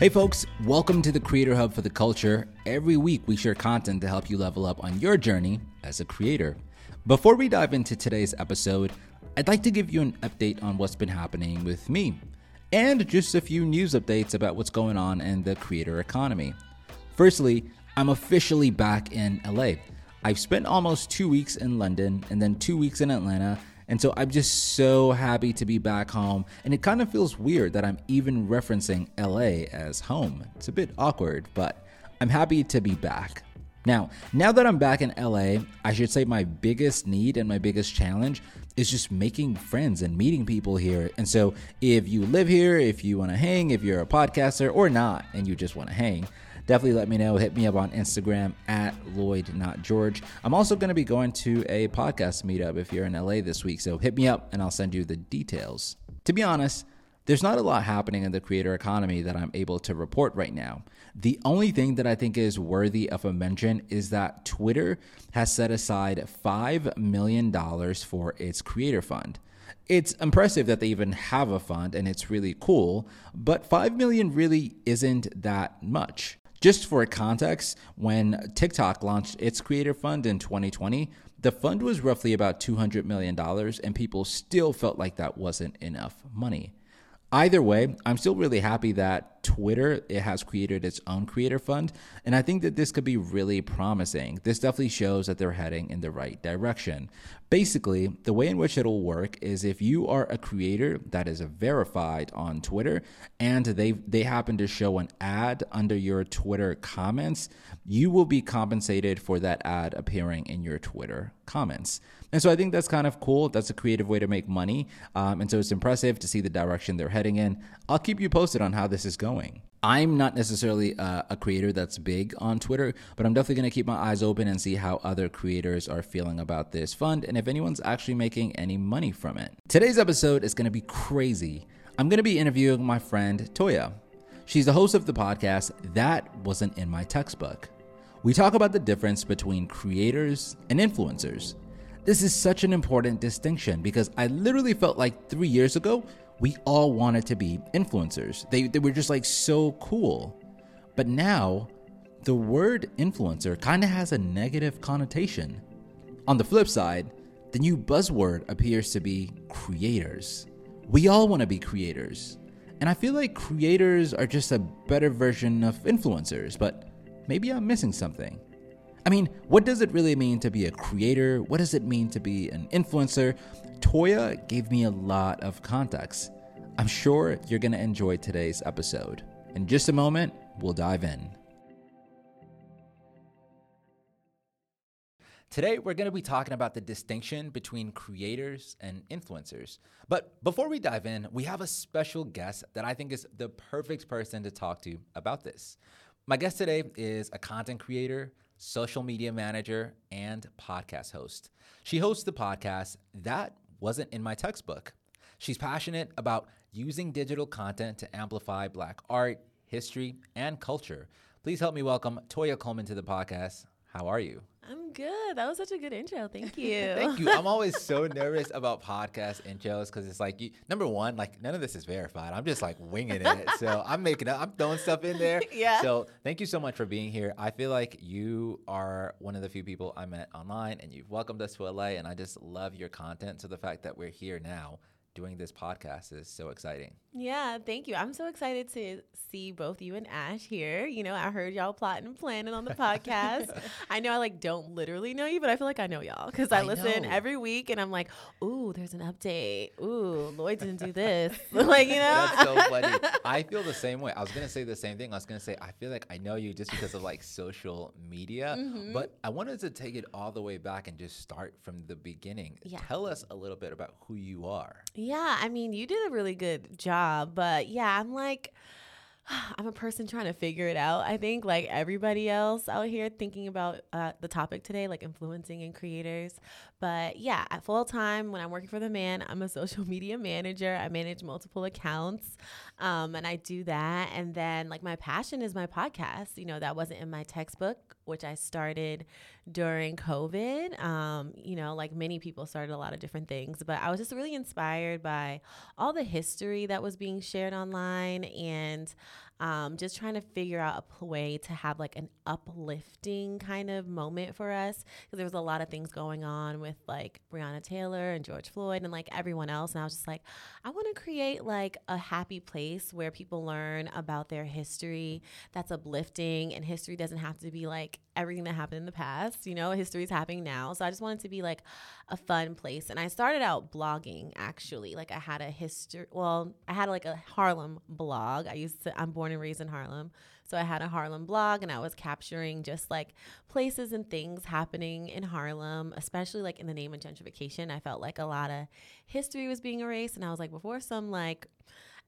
Hey folks, welcome to the Creator Hub for the Culture. Every week we share content to help you level up on your journey as a creator. Before we dive into today's episode, I'd like to give you an update on what's been happening with me and just a few news updates about what's going on in the creator economy. Firstly, I'm officially back in LA. I've spent almost two weeks in London and then two weeks in Atlanta and so I'm just so happy to be back home. And it kind of feels weird that I'm even referencing LA as home. It's a bit awkward, but I'm happy to be back. Now, now that I'm back in LA, I should say my biggest need and my biggest challenge is just making friends and meeting people here. And so, if you live here, if you want to hang, if you're a podcaster or not, and you just want to hang, definitely let me know. Hit me up on Instagram at Lloyd Not George. I'm also going to be going to a podcast meetup if you're in LA this week. So hit me up and I'll send you the details. To be honest, there's not a lot happening in the creator economy that I'm able to report right now. The only thing that I think is worthy of a mention is that Twitter has set aside $5 million for its creator fund. It's impressive that they even have a fund and it's really cool, but 5 million really isn't that much. Just for context, when TikTok launched its creator fund in 2020, the fund was roughly about $200 million, and people still felt like that wasn't enough money. Either way, I'm still really happy that Twitter it has created its own creator fund, and I think that this could be really promising. This definitely shows that they're heading in the right direction. Basically, the way in which it'll work is if you are a creator that is verified on Twitter and they they happen to show an ad under your Twitter comments, you will be compensated for that ad appearing in your Twitter comments. And so I think that's kind of cool. That's a creative way to make money. Um, and so it's impressive to see the direction they're heading in. I'll keep you posted on how this is going. I'm not necessarily a, a creator that's big on Twitter, but I'm definitely going to keep my eyes open and see how other creators are feeling about this fund and if anyone's actually making any money from it. Today's episode is going to be crazy. I'm going to be interviewing my friend Toya. She's the host of the podcast That Wasn't in My Textbook. We talk about the difference between creators and influencers this is such an important distinction because I literally felt like three years ago, we all wanted to be influencers. They, they were just like so cool. But now, the word influencer kind of has a negative connotation. On the flip side, the new buzzword appears to be creators. We all want to be creators. And I feel like creators are just a better version of influencers, but maybe I'm missing something. I mean, what does it really mean to be a creator? What does it mean to be an influencer? Toya gave me a lot of context. I'm sure you're going to enjoy today's episode. In just a moment, we'll dive in. Today, we're going to be talking about the distinction between creators and influencers. But before we dive in, we have a special guest that I think is the perfect person to talk to about this. My guest today is a content creator, social media manager, and podcast host. She hosts the podcast That Wasn't in My Textbook. She's passionate about using digital content to amplify Black art, history, and culture. Please help me welcome Toya Coleman to the podcast. How are you? I'm good. That was such a good intro. Thank you. Thank you. I'm always so nervous about podcast intros because it's like, you, number one, like none of this is verified. I'm just like winging it. so I'm making up, I'm throwing stuff in there. Yeah. So thank you so much for being here. I feel like you are one of the few people I met online and you've welcomed us to LA. And I just love your content. So the fact that we're here now doing this podcast is so exciting. Yeah, thank you. I'm so excited to see both you and Ash here. You know, I heard y'all plotting and planning on the podcast. I know I like don't literally know you, but I feel like I know y'all because I, I, listen know. every week and I'm like, ooh, there's an update. Ooh, Lloyd didn't do this. like, you know? That's so funny. I feel the same way. I was going to say the same thing. I was going to say, I feel like I know you just because of like social media, mm-hmm. but I wanted to take it all the way back and just start from the beginning. Yeah. Tell us a little bit about who you are. Yeah, I mean, you did a really good job, but yeah, I'm like I'm a person trying to figure it out. I think, like everybody else out here, thinking about uh, the topic today, like influencing and creators. But yeah, at full time, when I'm working for the man, I'm a social media manager. I manage multiple accounts, um, and I do that. And then, like, my passion is my podcast. You know, that wasn't in my textbook, which I started during COVID. Um, you know, like many people started a lot of different things, but I was just really inspired by all the history that was being shared online and um, just trying to figure out a way to have like an uplifting kind of moment for us because there was a lot of things going on with like Breonna Taylor and George Floyd and like everyone else. And I was just like, I want to create like a happy place where people learn about their history that's uplifting and history doesn't have to be like everything that happened in the past. You know, history is happening now. So I just wanted to be like a fun place. And I started out blogging actually. Like I had a history, well, I had like a Harlem blog. I used to, I'm born and raised in Harlem. So I had a Harlem blog and I was capturing just like places and things happening in Harlem, especially like in the name of gentrification. I felt like a lot of history was being erased. And I was like, before some like,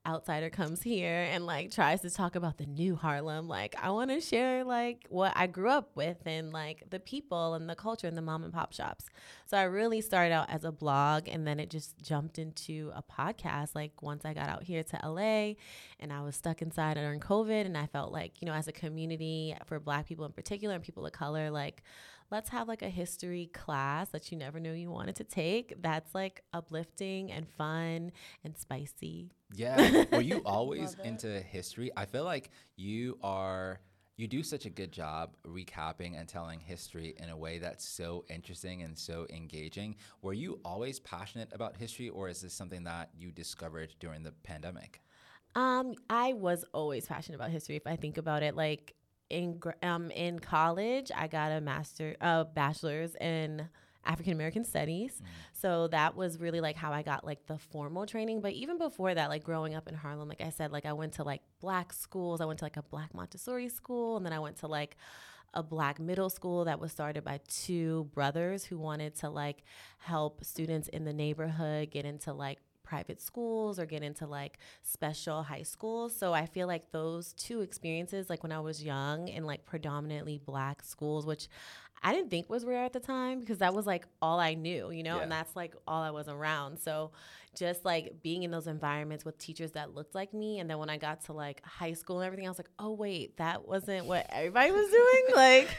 outsider comes here and like tries to talk about the new Harlem, like I want to share like what I grew up with and like the people and the culture and the mom and pop shops. So I really started out as a blog and then it just jumped into a podcast like once I got out here to LA and I was stuck inside during COVID and I felt like, you know, as a community for black people in particular and people of color like let's have like a history class that you never knew you wanted to take that's like uplifting and fun and spicy. Yeah. Were you always into history? I feel like you are you do such a good job recapping and telling history in a way that's so interesting and so engaging. Were you always passionate about history or is this something that you discovered during the pandemic? Um, I was always passionate about history. If I think about it, like in um in college, I got a master, a bachelor's in African American Studies. Mm. So that was really like how I got like the formal training. But even before that, like growing up in Harlem, like I said, like I went to like black schools. I went to like a black Montessori school, and then I went to like a black middle school that was started by two brothers who wanted to like help students in the neighborhood get into like private schools or get into like special high schools. So I feel like those two experiences, like when I was young in like predominantly black schools, which I didn't think was rare at the time because that was like all I knew, you know, yeah. and that's like all I was around. So just like being in those environments with teachers that looked like me. And then when I got to like high school and everything, I was like, oh, wait, that wasn't what everybody was doing. like,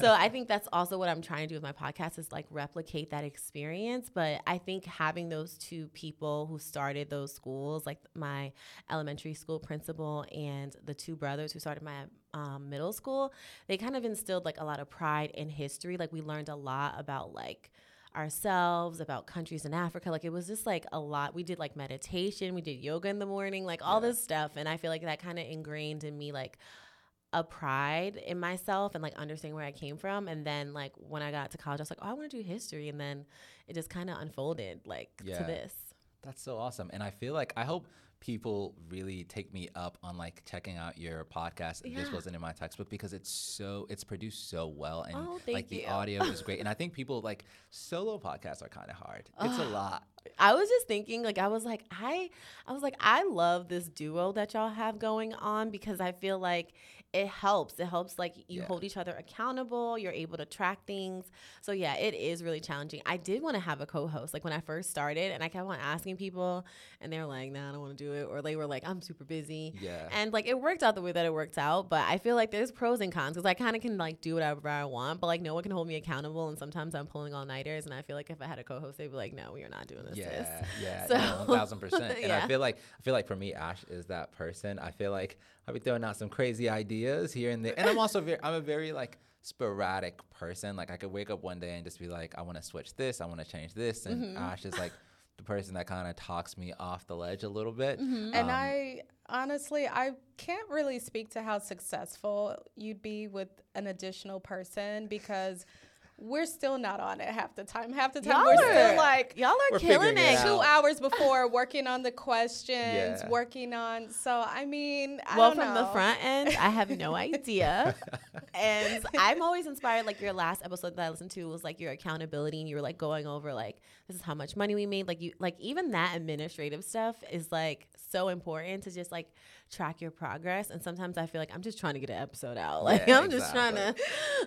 so I think that's also what I'm trying to do with my podcast is like replicate that experience. But I think having those two people who started those schools, like my elementary school principal and the two brothers who started my um, middle school, they kind of instilled like a lot of pride in history. Like we learned a lot about like, ourselves, about countries in Africa. Like it was just like a lot. We did like meditation, we did yoga in the morning, like all yeah. this stuff. And I feel like that kind of ingrained in me like a pride in myself and like understanding where I came from. And then like when I got to college, I was like, oh, I want to do history. And then it just kind of unfolded like yeah. to this. That's so awesome. And I feel like I hope people really take me up on like checking out your podcast. Yeah. This wasn't in my textbook because it's so it's produced so well and oh, like the audio is great. And I think people like solo podcasts are kind of hard. It's a lot. I was just thinking like I was like I I was like I love this duo that y'all have going on because I feel like it helps. It helps like you yeah. hold each other accountable. You're able to track things. So yeah, it is really challenging. I did want to have a co-host like when I first started, and I kept on asking people, and they were like, "Nah, I don't want to do it," or they were like, "I'm super busy." Yeah. And like it worked out the way that it worked out, but I feel like there's pros and cons because I kind of can like do whatever I want, but like no one can hold me accountable, and sometimes I'm pulling all nighters, and I feel like if I had a co-host, they'd be like, "No, we are not doing this." Yeah, yeah, so, no, one thousand percent. And yeah. I feel like I feel like for me, Ash is that person. I feel like I'll be throwing out some crazy ideas here and there. And I'm also very, I'm a very like sporadic person. Like I could wake up one day and just be like, I want to switch this, I want to change this, and mm-hmm. Ash is like the person that kind of talks me off the ledge a little bit. Mm-hmm. And um, I honestly, I can't really speak to how successful you'd be with an additional person because we're still not on it half the time. Half the time y'all we're are, still like y'all are we're killing it. Two hours before working on the questions, yeah. working on. So I mean, I well, from know. the front end, I have no idea. and I'm always inspired. Like your last episode that I listened to was like your accountability, and you were like going over like this is how much money we made. Like you, like even that administrative stuff is like so important to just like track your progress. And sometimes I feel like I'm just trying to get an episode out. Like yeah, I'm exactly. just trying to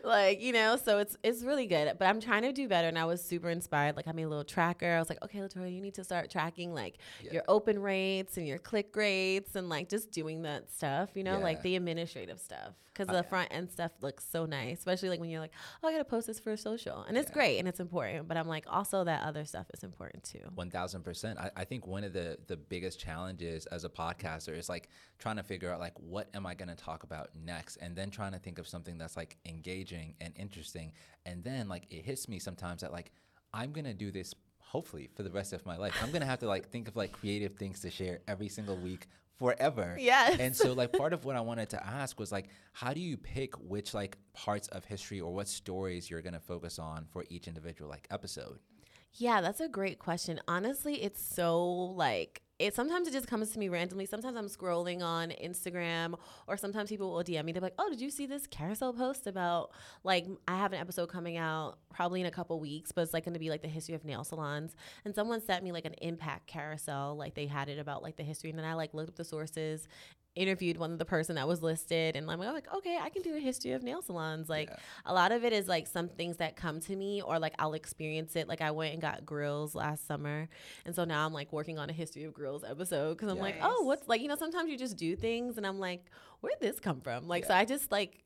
like, you know, so it's it's really good. But I'm trying to do better and I was super inspired. Like I made a little tracker. I was like, okay, Latoya, you need to start tracking like yeah. your open rates and your click rates and like just doing that stuff, you know, yeah. like the administrative stuff. Because Oh, the yeah. front end stuff looks so nice, especially like when you're like, oh, I gotta post this for social, and it's Yeah. great and it's important. But I'm like, also that other stuff is important too. One thousand percent. I I think one of the the biggest challenges as a podcaster is like trying to figure out like what am I to talk about next, and then trying to think of something that's like engaging and interesting, and then like it hits me sometimes that like I'm gonna do this hopefully for the rest of my life. I'm gonna have to like think of like creative things to share every single week forever. Yes. And so like part of what I wanted to ask was like how do you pick which like parts of history or what stories you're gonna focus on for each individual like episode? Yeah, that's a great question. Honestly, it's so like it sometimes it just comes to me randomly. Sometimes I'm scrolling on Instagram or sometimes people will DM me. They're like, Oh, did you see this carousel post about like I have an episode coming out probably in a couple weeks, but it's like gonna be like the history of nail salons. And someone sent me like an impact carousel, like they had it about like the history and then I like looked up the sources interviewed one of the person that was listed and I'm like, okay, I can do a history of nail salons. Like Yeah. a lot of it is like some things that come to me or like I'll experience it. Like I went and got grills last summer. And so now I'm like working on a history of grills episode because I'm like, oh, what's like, you know, sometimes you just do things and I'm like, where'd this come from? Like, so I just like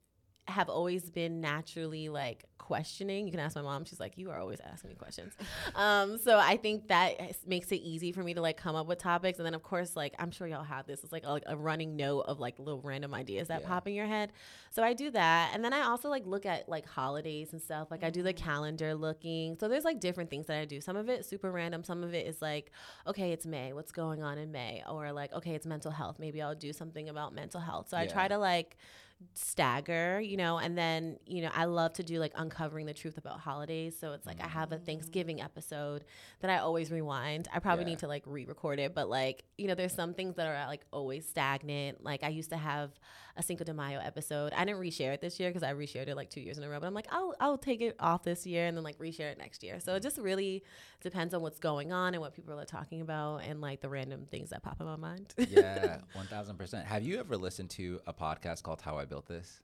have always been naturally like questioning. You can ask my mom. She's like, you are always asking me questions. um, so I think that makes it easy for me to like come up with topics. And then of course, like I'm sure y'all have this. It's like a, a running note of like little random ideas that Yeah. pop in your head. So I do that. And then I also like look at like holidays and stuff. Like I do the calendar looking. So there's like different things that I do. Some of it super random. Some of it is like, okay, it's May. What's going on in May? Or like, okay, it's mental health. Maybe I'll do something about mental health. So I try to like stagger, you know, and then, you know, I love to do like uncovering the truth about holidays. So it's like I have a Thanksgiving mm. episode that I always rewind. I probably Yeah. need to like re record it, but like, you know, there's some things that are like always stagnant. Like I used to have a Cinco de Mayo episode. I didn't reshare it this year because I reshared it like two years in a row, but I'm like, I'll, I'll take it off this year and then like reshare it next year. So it just really depends on what's going on and what people are talking about and like the random things that pop in my mind. yeah, one thousand percent. Have you ever listened to a podcast called How I Built This?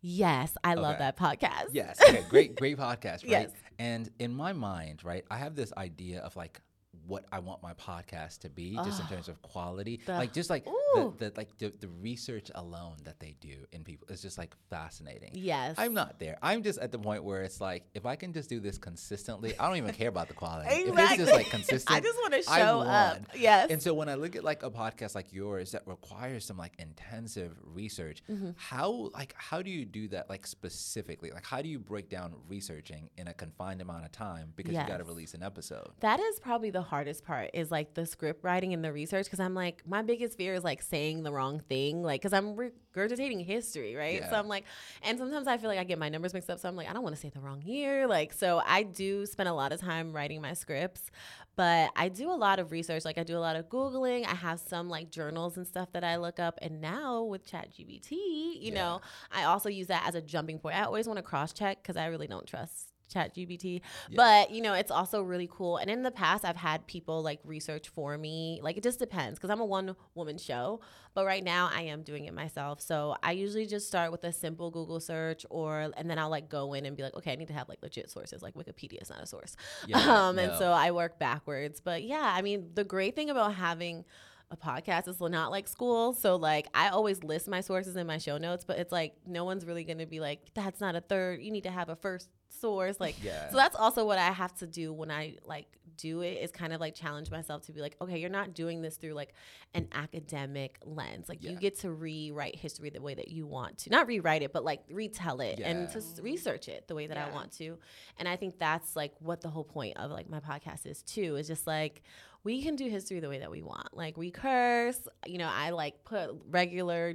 yes, I love that podcast. Yes. Okay. Great. Great podcast. Right. Yes. And in my mind, right, I have this idea of like what I want my podcast to be, just in Oh. terms of quality. The- like just like the, Ooh. the like the, the research alone that they do in people is just like fascinating. Yes. I'm not there. I'm just at the point where it's like if I can just do this consistently, I don't even care about the quality. If it's just Exactly. like consistent, I just want to show up. Yes. And so when I look at like a podcast like yours that requires some like intensive research, Mm-hmm. how like how do you do that like specifically? Like how do you break down researching in a confined amount of time because you got to release an episode? That is probably the hardest part is like the script writing and the research because I'm like my biggest fear is like saying the wrong thing like because I'm regurgitating history right so I'm like and sometimes I feel like I get my numbers mixed up so I'm like I don't want to say the wrong year like so I do spend a lot of time writing my scripts but I do a lot of research like I do a lot of googling I have some like journals and stuff that I look up and now with ChatGPT you Yeah. know I also use that as a jumping point I always want to cross check because I really don't trust ChatGPT but you know it's also really cool. And in the past i've had people like research for me. Like it just depends because i'm a one woman show. But right now i am doing it myself. So i usually just start with a simple google search or and then i'll like go in and be like okay i need to have like legit sources. Like wikipedia is not a source. Yeah, um and so i work backwards. But yeah i mean the great thing about having a podcast is not like school. So like I always list my sources in my show notes, but it's like no one's really gonna be like, that's not a third. You need to have a first source. Like Yeah. so that's also what I have to do when I like do it is kind of like challenge myself to be like, okay, you're not doing this through like an academic lens. Like Yeah. you get to rewrite history the way that you want to. Not rewrite it, but like retell it and Yeah. just research it the way that I want to. And I think that's like what the whole point of like my podcast is too, is just like we can do history the way that we want. Like we curse, you know, I like put regular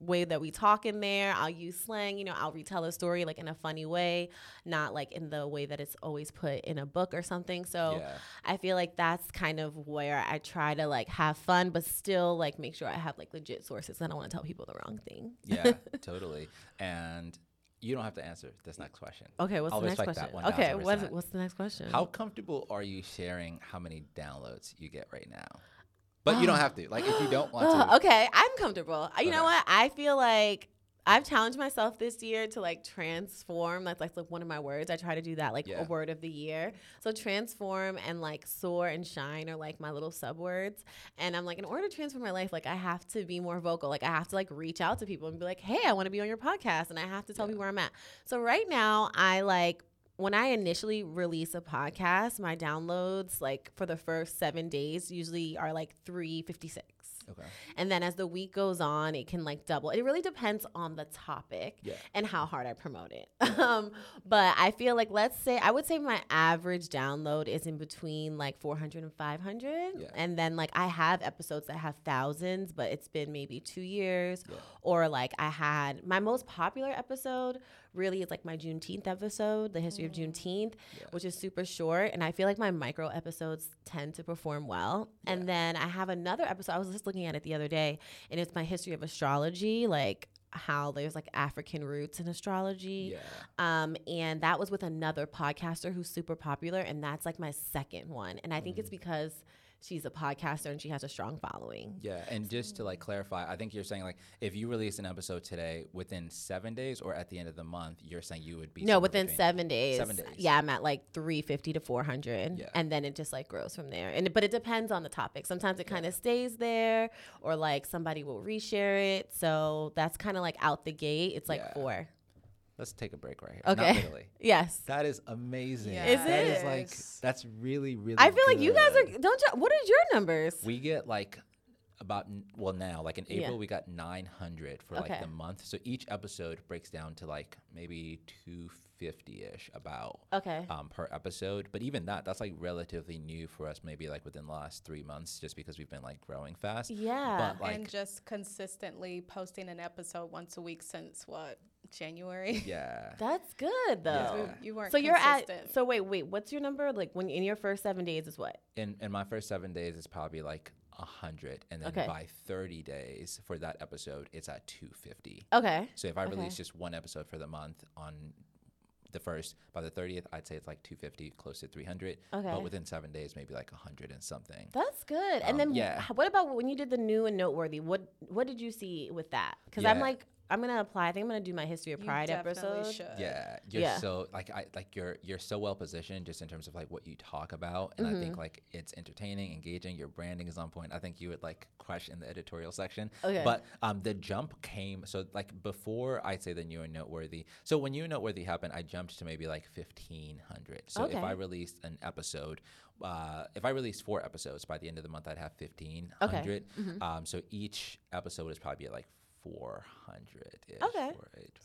way that we talk in there. I'll use slang, you know, I'll retell a story like in a funny way, not like in the way that it's always put in a book or something. So Yeah. I feel like that's kind of where I try to like have fun, but still like make sure I have like legit sources. I don't want to tell people the wrong thing. Yeah, totally. And you don't have to answer this next question. Okay, what's the next that question? Okay, what's, what's the next question? How comfortable are you sharing how many downloads you get right now? But you don't have to. Like if you don't want to. okay, I'm comfortable. Uh, You know what? I feel like I've challenged myself this year to like transform. That's like, like one of my words. I try to do that like Yeah. a word of the year. So transform and like soar and shine are like my little sub words. And I'm like, in order to transform my life, like I have to be more vocal. Like I have to like reach out to people and be like, hey, I want to be on your podcast, and I have to tell people where I'm at. So right now, I like when I initially release a podcast, my downloads like for the first seven days usually are like 356. Okay. And then as the week goes on, it can like double. It really depends on the topic Yeah. and how hard I promote it. um, but I feel like, let's say, I would say my average download is in between like 400 and 500. Yeah. And then like I have episodes that have thousands, but it's been maybe two years. Yeah. Or like I had my most popular episode really is like my Juneteenth episode, the history of Juneteenth, Yeah. which is super short. And I feel like my micro episodes tend to perform well. And then I have another episode, I was just looking at it the other day, and it's my history of astrology, like how there's like African roots in astrology. Yeah. Um, and that was with another podcaster who's super popular, and that's like my second one. And I think it's because she's a podcaster and she has a strong following. Yeah, and just to like clarify, I think you're saying like if you release an episode today within seven days or at the end of the month, you're saying you would be No, within seven days. Seven days. Yeah, I'm at like 350 to 400. Yeah. And then it just like grows from there. And but it depends on the topic. Sometimes it kind of stays there or like somebody will reshare it. So that's kind of like out the gate. It's like Yeah. four. Let's take a break right here. Okay. Not literally. Yes. That is amazing. Is That is it? like that's really really. I feel like you guys are don't you what are your numbers? We get like about well now like in Yeah. April we got 900 for like the month. So each episode breaks down to like maybe 250 ish about okay. um, per episode. But even that, that's like relatively new for us. Maybe like within the last three months, just because we've been like growing fast. Yeah. But like and just consistently posting an episode once a week since what January. yeah. That's good though. Yeah. You weren't So you're consistent. at so wait, wait, what's your number? Like when in your first seven days is what? in in my first seven days it's probably like a hundred and then Okay. by 30 days for that episode it's at 250 Okay. so if i Okay. release just one episode for the month on the first by the 30th i'd say it's like 250 close to 300 Okay. but within seven days maybe like 100 and something That's good. And Um, then yeah. yeah. what about when you did the new and noteworthy? What what did you see with that? Because I'm like I'm gonna apply. I think I'm gonna do my history of pride definitely episode. should. yeah you're Yeah. so like i like you're you're so well positioned just in terms of like what you talk about and i Mm-hmm. think like it's entertaining engaging your branding is on point i think you would like crush in the editorial section Okay. but um the jump came so like before i'd say the new and noteworthy so when new and noteworthy happened i jumped to maybe like 1500 so if i released an episode uh, if I released four episodes by the end of the month, I'd have fifteen hundred. Okay. Mm-hmm. Um, so each episode is probably at like four hundred. Okay.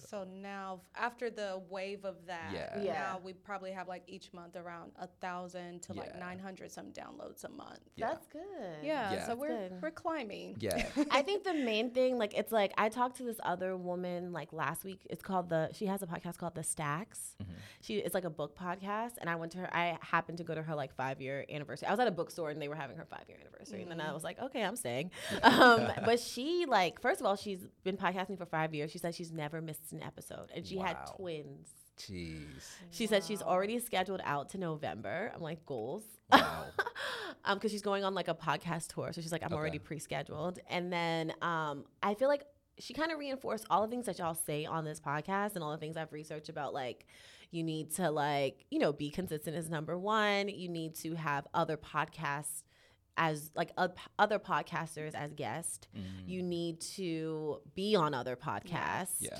So now, after the wave of that, Yeah. Yeah. now we probably have like each month around a thousand to like nine hundred some downloads a month. Yeah. That's good. Yeah, Yeah. so we're good. we're climbing. Yeah. I think the main thing, like, it's like I talked to this other woman like last week. It's called the. She has a podcast called The Stacks. Mm-hmm. She it's like a book podcast, and I went to her. I happened to go to her like five year anniversary. I was at a bookstore and they were having her five year anniversary, and then I was like, okay, I'm staying. Um, but she like first of all, she's been podcasting for five years. She said she's never missed an episode, and she had twins. Jeez. She said she's already scheduled out to November. I'm like goals. Wow. um, because she's going on like a podcast tour, so she's like, I'm already pre-scheduled. And then um, I feel like she kind of reinforced all the things that y'all say on this podcast and all the things I've researched about, like you need to like you know be consistent is number one. You need to have other podcasts as like oth- other podcasters as guests. You need to be on other podcasts Yeah.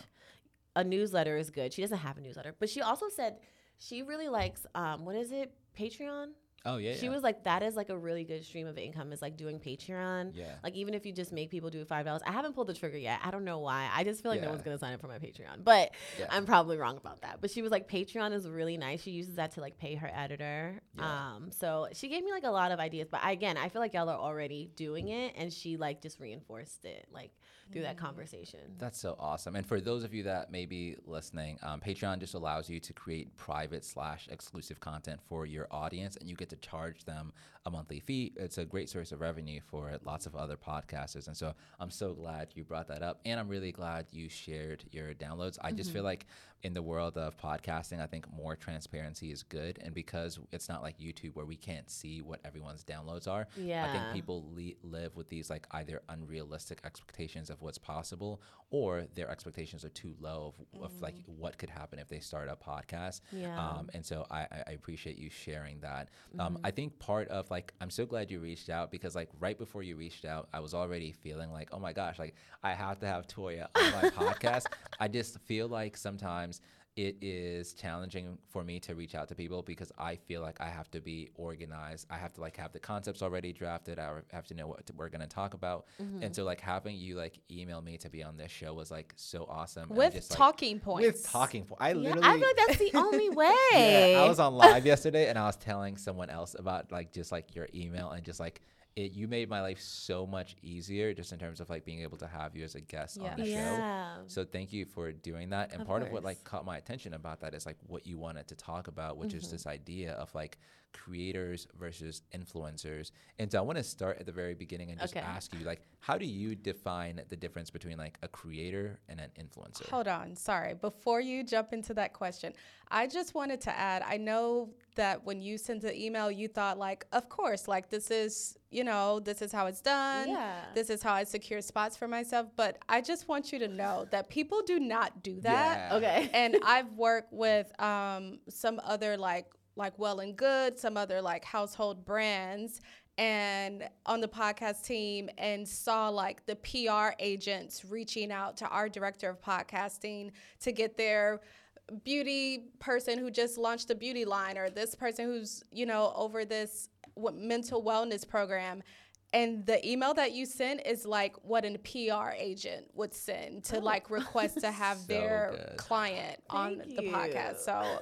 a newsletter is good. She doesn't have a newsletter, but she also said she really likes um what is it? Patreon? Oh yeah. She yeah. was like that is like a really good stream of income is like doing Patreon. Yeah. Like even if you just make people do five dollars. I haven't pulled the trigger yet. I don't know why. I just feel like no one's gonna sign up for my Patreon. But Yeah. I'm probably wrong about that. But she was like Patreon is really nice. She uses that to like pay her editor. Yeah. Um so she gave me like a lot of ideas. But again, I feel like y'all are already doing it and she like just reinforced it like through that conversation. That's so awesome. And for those of you that may be listening, um, Patreon just allows you to create private slash exclusive content for your audience, and you get to charge them a monthly fee. It's a great source of revenue for lots of other podcasters. And so I'm so glad you brought that up, and I'm really glad you shared your downloads. I just feel like in the world of podcasting, I think more transparency is good, and because it's not like YouTube where we can't see what everyone's downloads are. I think people le- live with these like either unrealistic expectations of what's possible, or their expectations are too low of, of like what could happen if they start a podcast. Yeah. Um, and so I, I appreciate you sharing that. Um, I think part of like I'm so glad you reached out because like right before you reached out, I was already feeling like, oh my gosh, like I have to have Toya on my podcast. I just feel like sometimes it is challenging for me to reach out to people because I feel like I have to be organized. I have to like have the concepts already drafted. I have to know what to, we're going to talk about. Mm-hmm. And so like having you like email me to be on this show was like so awesome. With just, like, talking points. With talking points. I Yeah, literally I feel like that's the only way. yeah, I was on live yesterday and I was telling someone else about like just like your email and just like it you made my life so much easier just in terms of like being able to have you as a guest on the show. Yeah. So thank you for doing that. And Of part of what like caught my attention about that is like what you wanted to talk about, which is mm-hmm. this idea of like creators versus influencers. And so I want to start at the very beginning and just Okay. ask you like how do you define the difference between like a creator and an influencer? Hold on, sorry. Before you jump into that question, I just wanted to add I know that when you sent the email, you thought, like, of course, like, this is, you know, this is how it's done. Yeah. This is how I secure spots for myself. But I just want you to know that people do not do that. Yeah. Okay. and I've worked with um, some other like like Well and Good, some other like household brands, and on the podcast team, and saw like the PR agents reaching out to our director of podcasting to get their beauty person who just launched a beauty line or this person who's you know over this mental wellness program and the email that you send is like what an PR agent would send to oh. like request to have So their good. client on Thank the podcast. So,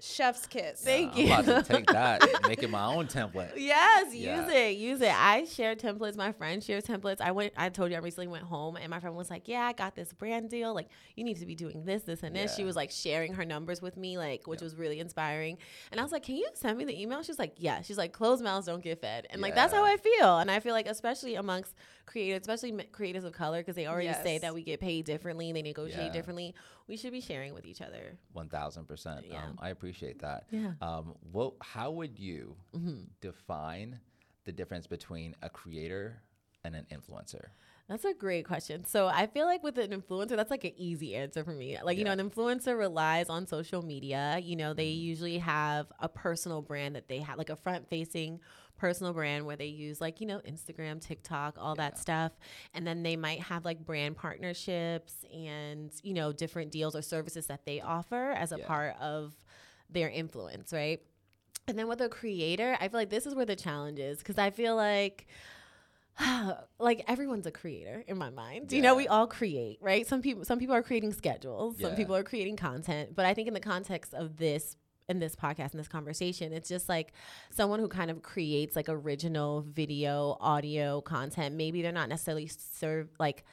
chef's kiss. Thank you. I'm about to take that and make it my own template. Yes, Yeah. use it, use it. I share templates. My friend shares templates. I went. I told you I recently went home, and my friend was like, "Yeah, I got this brand deal. Like, you need to be doing this, this, and this." She was like sharing her numbers with me, like, which was really inspiring. And I was like, "Can you send me the email?" She's like, "Yeah." She's like, "Closed mouths don't get fed," and like that's how I feel. And I feel like, especially amongst creators, especially creators of color, because they already say that we get paid differently, and they negotiate Yeah. differently. We should be sharing with each other. One thousand percent. Yeah. Um, I appreciate that. Yeah. Um, what? How would you Mm-hmm. define the difference between a creator and an influencer? That's a great question. So I feel like with an influencer, that's like an easy answer for me. Like, you know, an influencer relies on social media. You know, they Mm-hmm. usually have a personal brand that they have, like a front facing personal brand where they use like, you know, Instagram, TikTok, all that stuff. And then they might have like brand partnerships and, you know, different deals or services that they offer as a Yeah. part of their influence, right? And then with a creator, I feel like this is where the challenge is because I feel like like everyone's a creator in my mind. You know, we all create, right? Some people some people are creating schedules, some people are creating content, but I think in the context of this in this podcast in this conversation, it's just like someone who kind of creates like original video, audio content. Maybe they're not necessarily serve like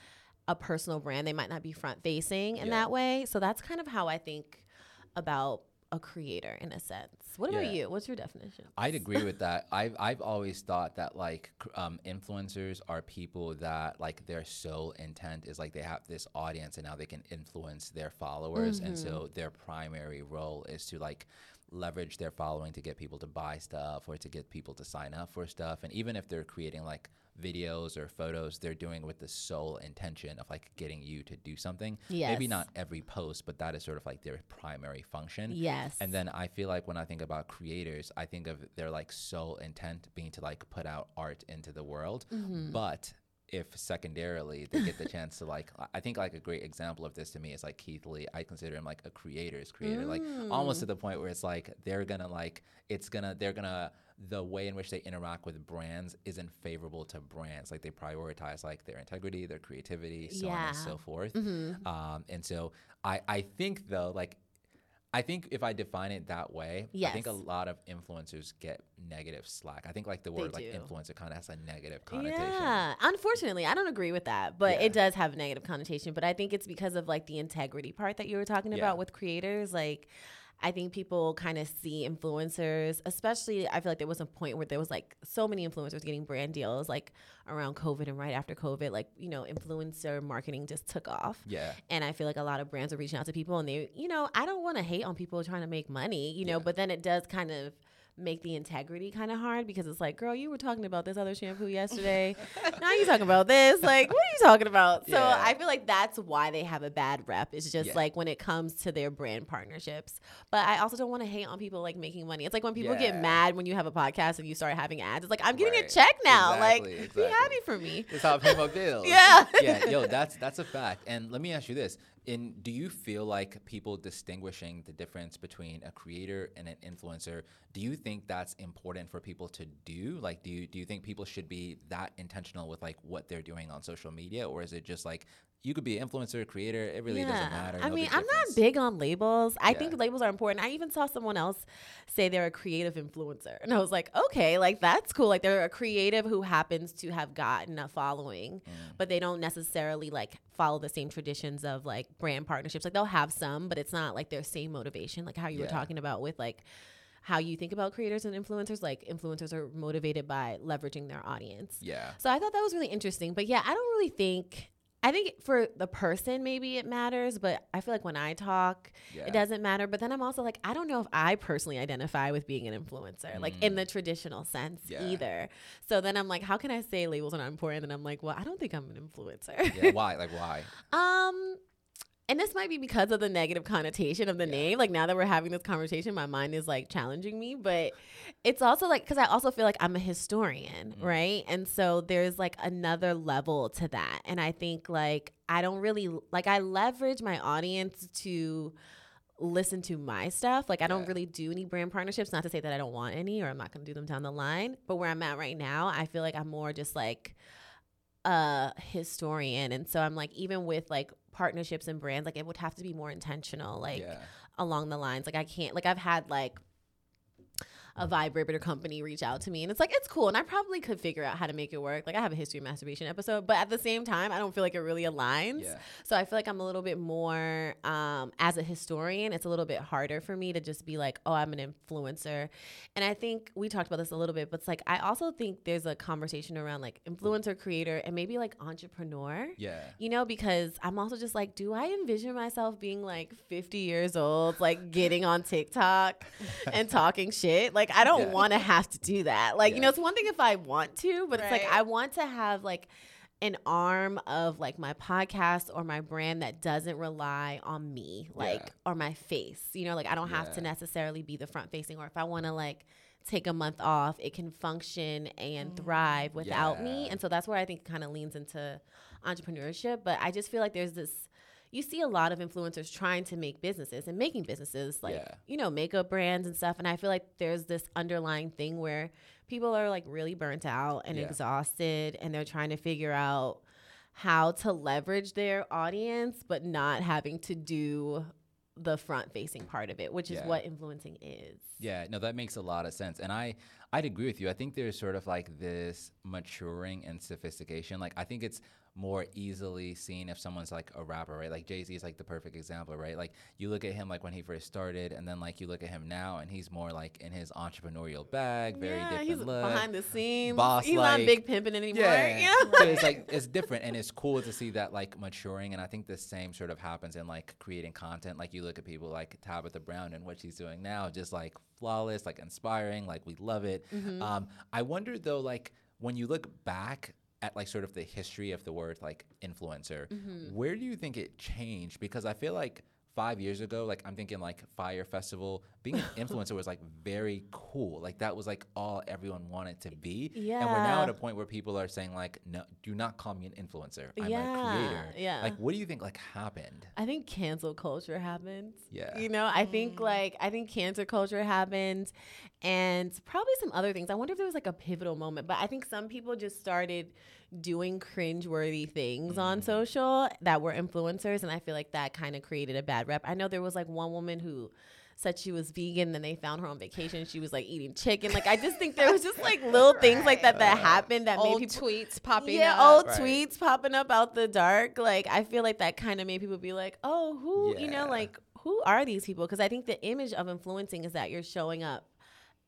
a personal brand. They might not be front facing in Yeah. that way. So that's kind of how I think about a creator in a sense. What about Yeah. you? What's your definition? I'd agree with that. I've I've always thought that like um, influencers are people that like their sole intent is like they have this audience and now they can influence their followers, and so their primary role is to like leverage their following to get people to buy stuff or to get people to sign up for stuff. And even if they're creating like videos or photos, they're doing with the sole intention of like getting you to do something. Maybe not every post, but that is sort of like their primary function. Yes. And then I feel like when I think about creators, I think of their like sole intent being to like put out art into the world. Mm-hmm. But if secondarily they get the chance to like, I- think like a great example of this to me is like Keith Lee. I consider him like a creator's creator, like almost to Mm. the point where it's like they're gonna like, it's gonna, they're gonna, the way in which they interact with brands isn't favorable to brands. Like they prioritize like their integrity, their creativity, so on and so forth. Mm-hmm. Um, and so I, I think though, like I think if I define it that way, I think a lot of influencers get negative slack. I think like the word like influencer kind of has a negative connotation. Yeah, unfortunately, I don't agree with that, but Yeah. it does have a negative connotation. But I think it's because of like the integrity part that you were talking Yeah. about with creators. Like, I think people kind of see influencers, especially. I feel like there was a point where there was like so many influencers getting brand deals, like around COVID and right after COVID. Like, you know, influencer marketing just took off. Yeah. And I feel like a lot of brands are reaching out to people and they, you know, I don't want to hate on people trying to make money, you know, Yeah. but then it does kind of make the integrity kind of hard because it's like, girl, you were talking about this other shampoo yesterday. now you talking about this. Like, what are you talking about? So Yeah. I feel like that's why they have a bad rep. It's just Yeah. like when it comes to their brand partnerships. But I also don't want to hate on people like making money. It's like when people get mad when you have a podcast and you start having ads. It's like I'm getting a check now. Exactly, like, exactly. be happy for me. It's how I pay my bills. Yeah. yeah, yo, that's that's a fact. And let me ask you this: In do you feel like people distinguishing the difference between a creator and an influencer? Do you think that's important for people to do? Like, do you do you think people should be that intentional with like what they're doing on social media, or is it just like you could be an influencer, creator? It really doesn't matter. I no mean, I'm difference. not big on labels. I Yeah. think labels are important. I even saw someone else say they're a creative influencer. And I was like, okay, like that's cool. Like they're a creative who happens to have gotten a following, Mm. but they don't necessarily like follow the same traditions of like brand partnerships. Like they'll have some, but it's not like their same motivation, like how you were talking about with like how you think about creators and influencers. Like influencers are motivated by leveraging their audience. Yeah. So I thought that was really interesting. But yeah, I don't really think. I think for the person, maybe it matters, but I feel like when I talk, Yeah. it doesn't matter. But then I'm also like, I don't know if I personally identify with being an influencer, like in the traditional sense Mm. Yeah. either. So then I'm like, how can I say labels are not important? And I'm like, well, I don't think I'm an influencer. Yeah. Why? Like why? um, and this might be because of the negative connotation of the Yeah. name. Like now that we're having this conversation, my mind is like challenging me, but it's also like because I also feel like I'm a historian, Mm. right? And so there's like another level to that. And I think like I don't really like I leverage my audience to listen to my stuff. Like I don't really do any brand partnerships. Not to say that I don't want any or I'm not gonna do them down the line. But where I'm at right now, I feel like I'm more just like a historian. And so I'm like, even with like partnerships and brands, like it would have to be more intentional, like yeah. along the lines. Like I can't like I've had like a vibrator company reach out to me and it's like it's cool and I probably could figure out how to make it work. Like I have a history of masturbation episode, but at the same time I don't feel like it really aligns. Yeah. So I feel like I'm a little bit more um as a historian, it's a little bit harder for me to just be like, "Oh, I'm an influencer." And I think we talked about this a little bit, but it's like I also think there's a conversation around like influencer, creator, and maybe like entrepreneur. Yeah. You know, because I'm also just like, do I envision myself being like 50 years old, like getting on TikTok and talking shit? Like, I don't Yeah. want to have to do that. Like, you know, it's one thing if I want to, but it's like, I want to have like an arm of like my podcast or my brand that doesn't rely on me, like, Yeah. or my face. You know, like, I don't have to necessarily be the front facing, or if I want to like, take a month off it can function and thrive mm. without me and so that's where i think kind of leans into entrepreneurship but i just feel like there's this you see a lot of influencers trying to make businesses and making businesses like Yeah. you know makeup brands and stuff and i feel like there's this underlying thing where people are like really burnt out and Yeah. exhausted and they're trying to figure out how to leverage their audience but not having to do the front facing part of it which is what influencing is Yeah, no, that makes a lot of sense. And I I'd agree with you. I think there's sort of like this maturing and sophistication. Like I think it's more easily seen if someone's like a rapper, right? Like Jay-Z is like the perfect example, right? Like you look at him like when he first started and then like you look at him now and he's more like in his entrepreneurial bag, very yeah, different he's look. behind the scenes. boss he's not like- big pimping anymore. Yeah. Yeah. so it's like it's different and it's cool to see that like maturing and I think the same sort of happens in like creating content. Like you look at people like Tabitha Brown and what she's doing now, just like flawless, like inspiring, like we love it. Mm-hmm. Um, I wonder though, like when you look back at like sort of the history of the word like influencer, Mm-hmm. where do you think it changed? Because I feel like five years ago, like I'm thinking like Fyre Festival, being an influencer was like very cool. Like that was like all everyone wanted to be. Yeah. And we're now at a point where people are saying like, no, do not call me an influencer. I'm a Yeah, creator. yeah. Like what do you think like happened? I think cancel culture happened. Yeah. You know, I think mm. like I think cancer culture happened and probably some other things. I wonder if there was like a pivotal moment, but I think some people just started doing cringeworthy things on mm-hmm. social that were influencers and I feel like that kind of created a bad rep. I know there was like one woman who said she was vegan then they found her on vacation she was like eating chicken like i just think there was just like little things like that that happened that Old made people tweets popping yeah, up. old Right. tweets popping up out the dark. Like I feel like that kind of made people be like, "Oh, who, you know, like who are these people?" Because I think the image of influencing is that you're showing up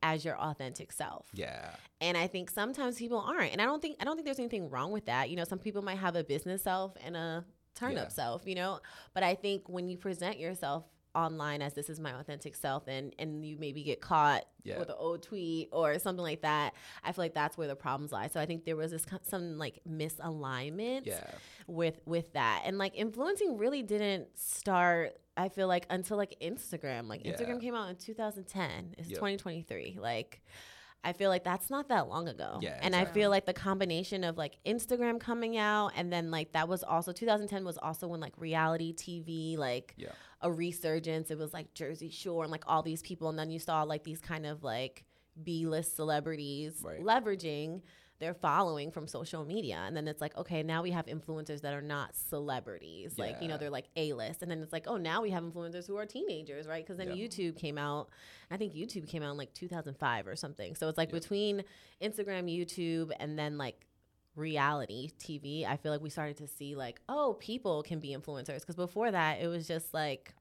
as your authentic self. Yeah. And I think sometimes people aren't. And I don't think I don't think there's anything wrong with that. You know, some people might have a business self and a turn up Yeah. self, you know. But I think when you present yourself online as this is my authentic self and and you maybe get caught Yeah. with an old tweet or something like that i feel like that's where the problems lie so i think there was this co- some like misalignment Yeah. with with that and like influencing really didn't start i feel like until like instagram like Yeah. instagram came out in 2010 it's Yep. 2023 like I feel like that's not that long ago. Yeah, And I feel like the combination of like Instagram coming out and then like that was also 2010 was also when like reality TV like Yeah. A resurgence. It was like Jersey Shore and like all these people and then you saw like these kind of like B-list celebrities Right. leveraging their following from social media. And then it's like, okay, now we have influencers that are not celebrities. Like, you know, they're like A-list. And then it's like, oh, now we have influencers who are teenagers, right? Because then Yeah. YouTube came out. I think YouTube came out in like 2005 or something. So it's like Yeah. between Instagram, YouTube, and then like reality TV, I feel like we started to see like, oh, people can be influencers. Because before that, it was just like,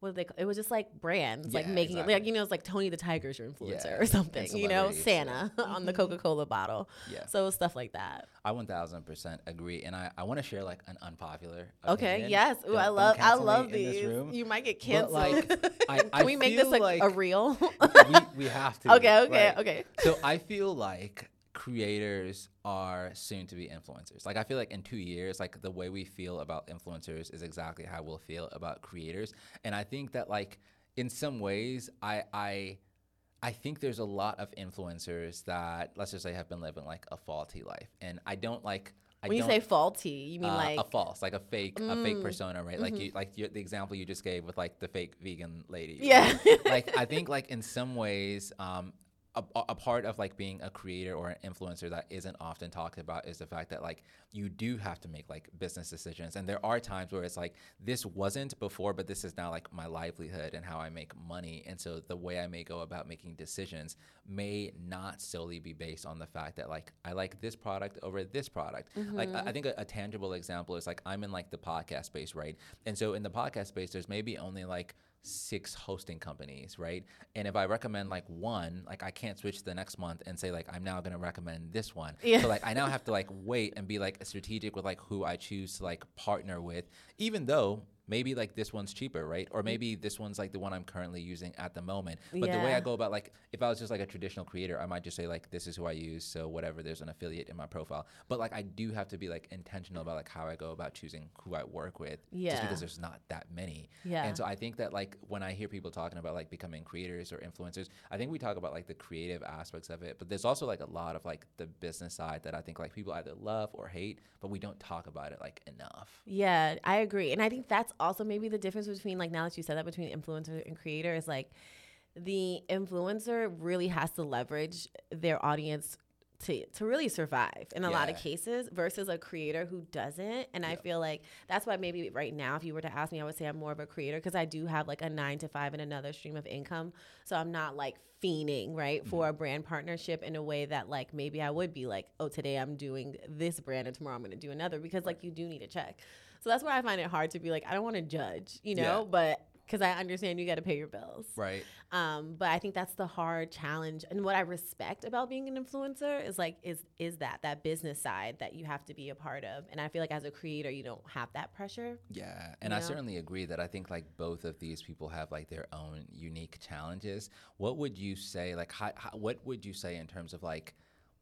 what they? It was just like brands, like Yeah, making it like you know, it's like Tony the Tiger's your influencer Yeah, or something. You know, Santa on the Coca Cola bottle. Yeah. So it was stuff like that. I 1000% agree. And I, I want to share like an unpopular. Okay. Yes. Ooh, I love. I love these. You might get But, canceled. like, I, Can we make this like, like a reel? we, we have to. okay. Okay. right? Okay. So I feel like creators are soon to be influencers. Like I feel like in two years, like the way we feel about influencers is exactly how we'll feel about creators. And I think that like in some ways, I I I think there's a lot of influencers that let's just say have been living like a faulty life, and I don't like. I When you say faulty, you mean uh, like a false, like a fake, a fake Mm. persona, right? Like you, like you, the example you just gave with like the fake vegan lady. Yeah. like I think like in some ways, um, a, a part of like being a creator or an influencer that isn't often talked about is the fact that like you do have to make like business decisions, and there are times where it's like this wasn't before, but this is now like my livelihood and how I make money, and so the way I may go about making decisions may not solely be based on the fact that like I like this product over this product. Like I I mm-hmm. think a, a tangible example is like I'm in like the podcast space, right? And so in the podcast space, there's maybe only like six hosting companies, right? And if I recommend like one, like I can't switch the next month and say like I'm now going to recommend this one. Yeah. So like I now have to like wait and be like strategic with like who I choose to like partner with, even though maybe like this one's cheaper, right? Or mm. maybe this one's like the one I'm currently using at the moment. But the way I go about like if I was just like a traditional creator, I might just say like this is who I use, so whatever. There's an affiliate in my profile, but like I do have to be like intentional about like how I go about choosing who I work with, yeah. just because there's not that many. Yeah. And so I think that like when I hear people talking about like becoming creators or influencers, I think we talk about like the creative aspects of it, but there's also like a lot of like the business side that I think like people either love or hate, but we don't talk about it like enough. Yeah, I agree. And I think that's also maybe the difference between like now that you said that between influencer and creator is like the influencer really has to leverage their audience to, to really survive in a lot of cases versus a creator who doesn't. And I feel like that's why maybe right now, if you were to ask me, I would say I'm more of a creator because I do have like a nine to five and another stream of income. So I'm not like fiending, right, for mm-hmm. a brand partnership in a way that like maybe I would be like, oh, today I'm doing this brand and tomorrow I'm going to do another because like you do need a check. So that's why I find it hard to be like, I don't want to judge, you know, Yeah. but because I understand you got to pay your bills. Right. Um, but I think that's the hard challenge. And what I respect about being an influencer is like is is that that business side that you have to be a part of. And I feel like as a creator, you don't have that pressure. Yeah, and I know? certainly agree that I think like both of these people have like their own unique challenges. What would you say like how, how, what would you say in terms of like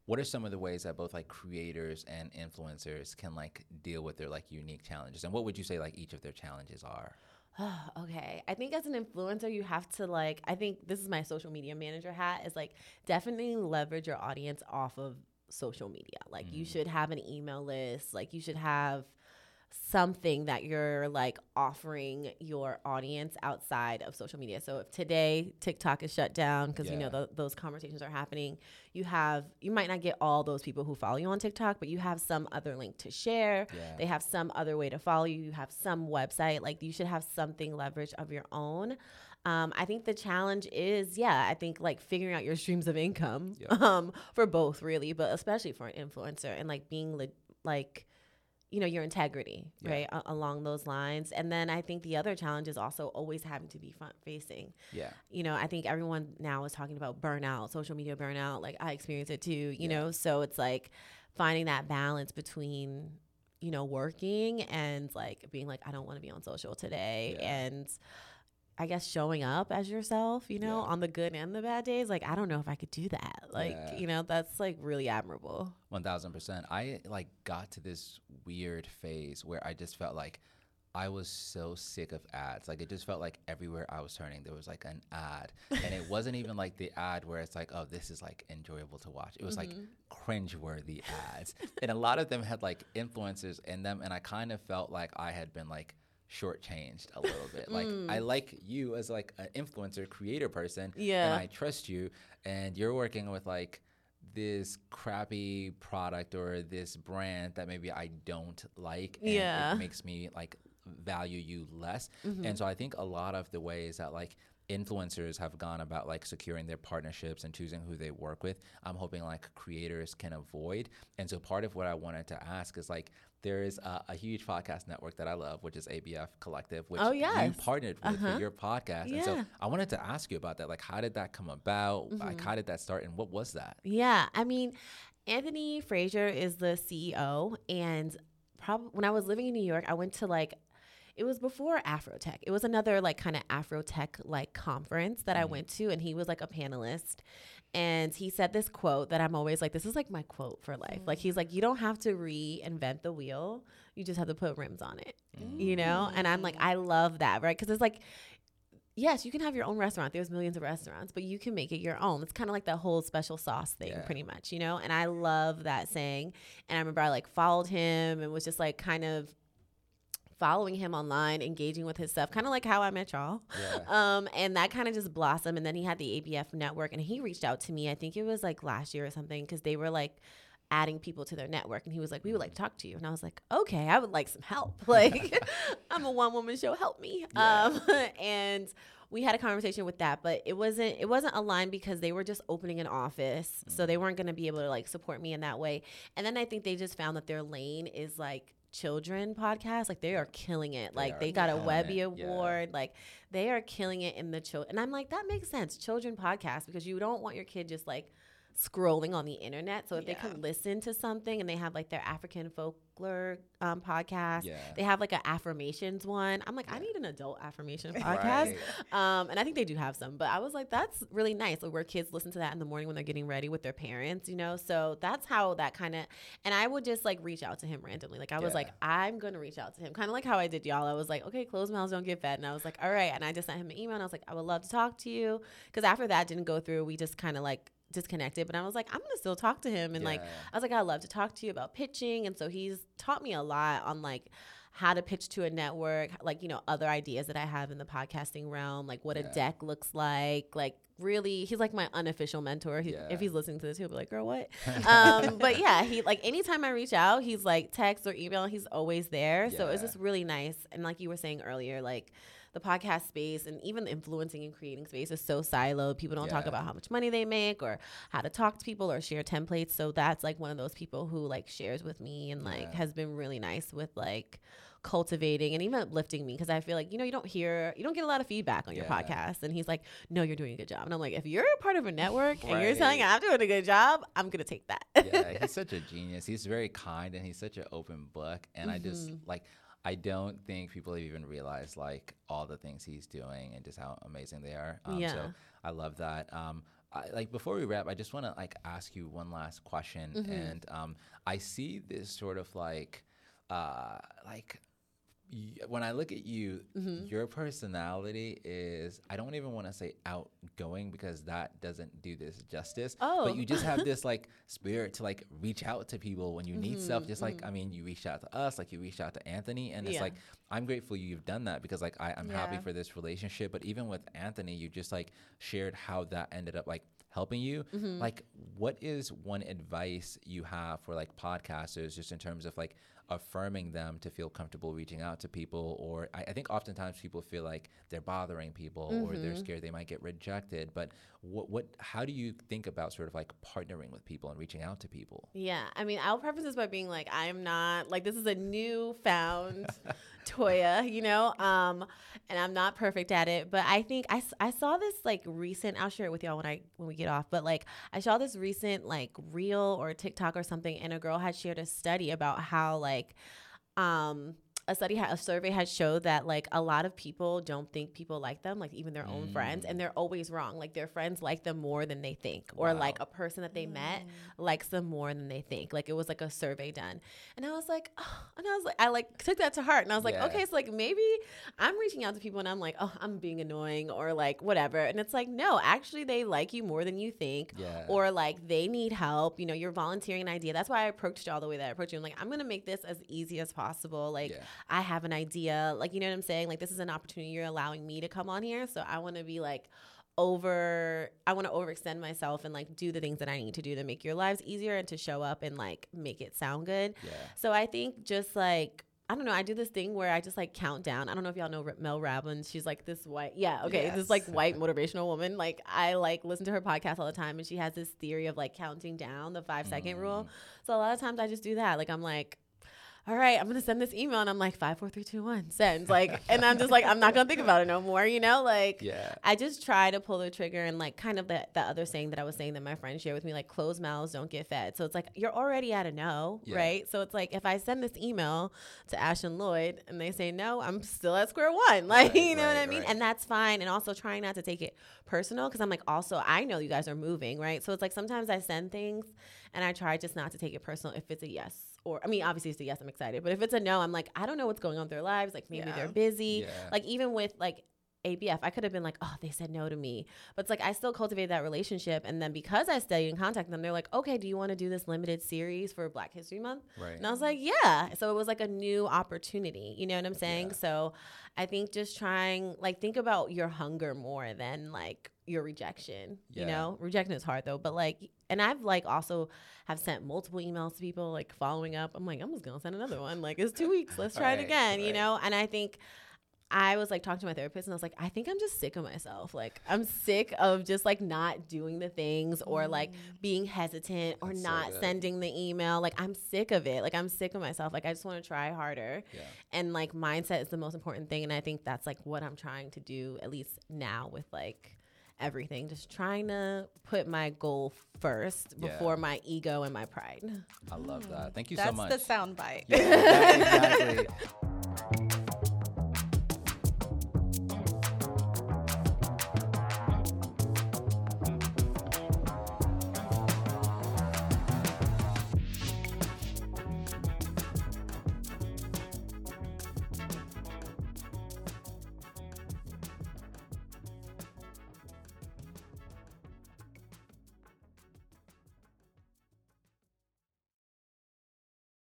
what are some of the ways that both like creators and influencers can like deal with their like unique challenges and what would you say like each of their challenges are? okay. I think as an influencer, you have to like, I think this is my social media manager hat, is like definitely leverage your audience off of social media. Like, you Mm. should have an email list, like, you should have something that you're like offering your audience outside of social media. So if today TikTok is shut down because you know Yeah. th- those conversations are happening, you have you might not get all those people who follow you on TikTok, but you have some other link to share. Yeah. They have some other way to follow you. You have some website. Like you should have something leverage of your own. Um, I think the challenge is, yeah, I think like figuring out your streams of income Yeah. um, for both, really, but especially for an influencer and like being le- like, you know, your integrity, Yeah. right, a- along those lines. And then I think the other challenge is also always having to be front facing Yeah. you know, I think everyone now is talking about burnout, social media burnout. Like I experience it too, you Yeah. know. So it's like finding that balance between, you know, working and like being like, I don't want to be on social today, Yeah. and I guess showing up as yourself, you know, yeah. on the good and the bad days. Like, I don't know if I could do that. Like, yeah. you know, that's like really admirable. 1000%. I like got to this weird phase where I just felt like I was so sick of ads. Like, it just felt like everywhere I was turning, there was like an ad. and it wasn't even like the ad where it's like, oh, this is like enjoyable to watch. It was mm-hmm. like cringeworthy ads. and a lot of them had like influencers in them. And I kind of felt like I had been like, shortchanged a little bit. Like mm. I like you as like an influencer, creator person, yeah, and I trust you, and you're working with like this crappy product or this brand that maybe I don't like, and yeah, it makes me like value you less. Mm-hmm. And so I think a lot of the ways that like influencers have gone about like securing their partnerships and choosing who they work with i'm hoping like creators can avoid and so part of what i wanted to ask is like there is a, a, huge podcast network that I love, which is ABF Collective, which oh, yes. you partnered with uh-huh. for your podcast. Yeah. And so I wanted to ask you about that. Like, how did that come about? Mm-hmm. Like, how did that start, and what was that? Yeah, I mean, Anthony Frazier is the CEO, and probably when I was living in New York, I went to like it was before Afrotech. It was another like kind of Afrotech like conference that mm-hmm. I went to, and he was like a panelist and he said this quote that I'm always like, this is like my quote for life. Mm. Like he's like, you don't have to reinvent the wheel. You just have to put rims on it. Mm. You know? And I'm like, I love that, right? Because it's like, yes, you can have your own restaurant. There's millions of restaurants, but you can make it your own. It's kind of like the whole special sauce thing, yeah. pretty much, you know? And I love that saying. And I remember I like followed him and was just like kind of following him online, engaging with his stuff, kind of like how I met y'all. Yeah. Um, and that kind of just blossomed. And then he had the ABF network, and he reached out to me. I think it was like last year or something, because they were like adding people to their network, and he was like, "We would like to talk to you." And I was like, "Okay, I would like some help. Like, I'm a one woman show. Help me." Yeah. Um, and we had a conversation with that but it wasn't it wasn't aligned because they were just opening an office so they mm. weren't going to be able to like support me in that way and then i think they just found that their lane is like children podcast like they are killing it they like they got a webby it. award yeah. like they are killing it in the children and i'm like that makes sense children podcast because you don't want your kid just like scrolling on the internet. So if yeah. they can listen to something and they have like their African folklore um, podcast, yeah. they have like an affirmations one. I'm like, yeah. I need an adult affirmation podcast. Right. Um, and I think they do have some, but I was like, that's really nice. Like where kids listen to that in the morning when they're getting ready with their parents, you know? So that's how that kind of, and I would just like reach out to him randomly. Like I was like, I'm going to reach out to him. Kind of like how I did y'all. I was like, okay, closed mouths don't get fed. And I was like, all right. And I just sent him an email and I was like, I would love to talk to you. Cause after that didn't go through, we just kind of like disconnected, but I was like, I'm gonna still talk to him. And yeah. like, I was like, I'd love to talk to you about pitching. And so he's taught me a lot on like how to pitch to a network, like, you know, other ideas that I have in the podcasting realm, like what yeah. a deck looks like, like really, he's like my unofficial mentor. He, yeah. If he's listening to this, he'll be like, girl, what? um, but yeah, he like anytime I reach out, he's like text or email, he's always there. So it's just really nice. And like you were saying earlier, like, the podcast space and even the influencing and creating space is so siloed. People don't yeah. talk about how much money they make or how to talk to people or share templates. So that's like one of those people who like shares with me and like yeah. has been really nice with like cultivating and even uplifting me because I feel like you know you don't hear you don't get a lot of feedback on yeah. your podcast and he's like no you're doing a good job and I'm like if you're a part of a network right. and you're telling I'm doing a good job I'm gonna take that yeah he's such a genius he's very kind and he's such an open book and mm-hmm. I just mm-hmm. like I don't think people have even realized like all the things he's doing and just how amazing they are. Um, yeah. So I love that. Um, I, like before we wrap, I just want to like ask you one last question, mm-hmm. and um, I see this sort of like, uh, like when I look at you, mm-hmm. your personality is, I don't even want to say outgoing because that doesn't do this justice. Oh. But you just have this like spirit to like reach out to people when you need mm-hmm, stuff. Just mm-hmm. like, I mean, you reached out to us, like you reached out to Anthony. And it's yeah. like, I'm grateful you've done that because like I, I'm yeah. happy for this relationship. But even with Anthony, you just like shared how that ended up like helping you. Mm-hmm. Like, what is one advice you have for like podcasters just in terms of like, affirming them to feel comfortable reaching out to people. Or I, I think oftentimes people feel like they're bothering people mm-hmm. or they're mm-hmm. scared they might get rejected. But what, what, how do you think about sort of like partnering with people and reaching out to people? Yeah. I mean, I'll preface this by being like, I'm not like, this is a new found Toya, you know, um, and I'm not perfect at it, but I think I, I saw this like recent. I'll share it with y'all when I when we get off. But like I saw this recent like reel or TikTok or something, and a girl had shared a study about how like, um, a study, a survey had showed that like a lot of people don't think people like them, like even their own friends, and mm. they're always wrong. Like their friends like them more than they think, or Wow. like a person that they met mm. likes them more than they think. Like it was like a survey done, and I was like, oh, and I was like, I like took that to heart, and I was like, Yeah. okay, so like maybe I'm reaching out to people, and I'm like, oh, I'm being annoying, or like whatever, and it's like, no, actually, they like you more than you think, Yeah. or like they need help. You know, you're volunteering an idea. That's why I approached you all the way that I approached you. I'm like, I'm gonna make this as easy as possible. Like, Yeah. I have an idea. Like, you know what I'm saying? Like, this is an opportunity you're allowing me to come on here. So I want to be like over I want to overextend myself and like do the things that I need to do to make your lives easier and to show up and like make it sound good. Yeah. So I think just like I don't know. I do this thing where I just like count down. I don't know if y'all know Mel Robbins. She's like this white, yeah, okay, this like white motivational woman. Like I like listen to her podcast all the time, and she has this theory of like counting down the five second Mm. rule. So a lot of times I just do that. Like I'm like, all right, I'm gonna send this email, and I'm like five, four, three, two, one, send. Like, and I'm just like, I'm not gonna think about it no more. You know, like Yeah. I just try to pull the trigger and like kind of the, the other saying that I was saying that my friend shared with me, like closed mouths don't get fed. So it's like you're already at a no, Yeah. right? So it's like if I send this email to Ash and Lloyd and they say no, I'm still at square one. Like Right, you know what I mean? right. And that's fine. And also trying not to take it personal because I'm like also I know you guys are moving, right? So it's like sometimes I send things and I try just not to take it personal if it's a yes. Or I mean, obviously it's a yes, I'm excited. But if it's a no, I'm like, I don't know what's going on with their lives. Like maybe Yeah. they're busy. Yeah. Like even with like ABF, I could have been like, oh, they said no to me. But it's like I still cultivated that relationship. And then because I stayed in contact with them, they're like, okay, do you want to do this limited series for Black History Month? Right. And I was like, yeah. So it was like a new opportunity. You know what I'm saying? Yeah. So I think just trying, like, think about your hunger more than like your rejection. Yeah. You know, rejection is hard though. But like, and I've like also have sent multiple emails to people like following up. I'm like, I'm just gonna send another one. Like, it's two weeks. Let's try Right, it again. You know. And I think. I was like talking to my therapist and I was like, I think I'm just sick of myself. Like I'm sick of just like not doing the things or like mm. being hesitant or That's not good. sending the email. Like I'm sick of it. Like I'm sick of myself. Like I just want to try harder. Yeah. And like mindset is the most important thing. And I think that's like what I'm trying to do, at least now with like everything. Just trying to put my goal first Yeah. before my ego and my pride. I love that. Thank you That's so much. That's the sound bite. Yeah, exactly.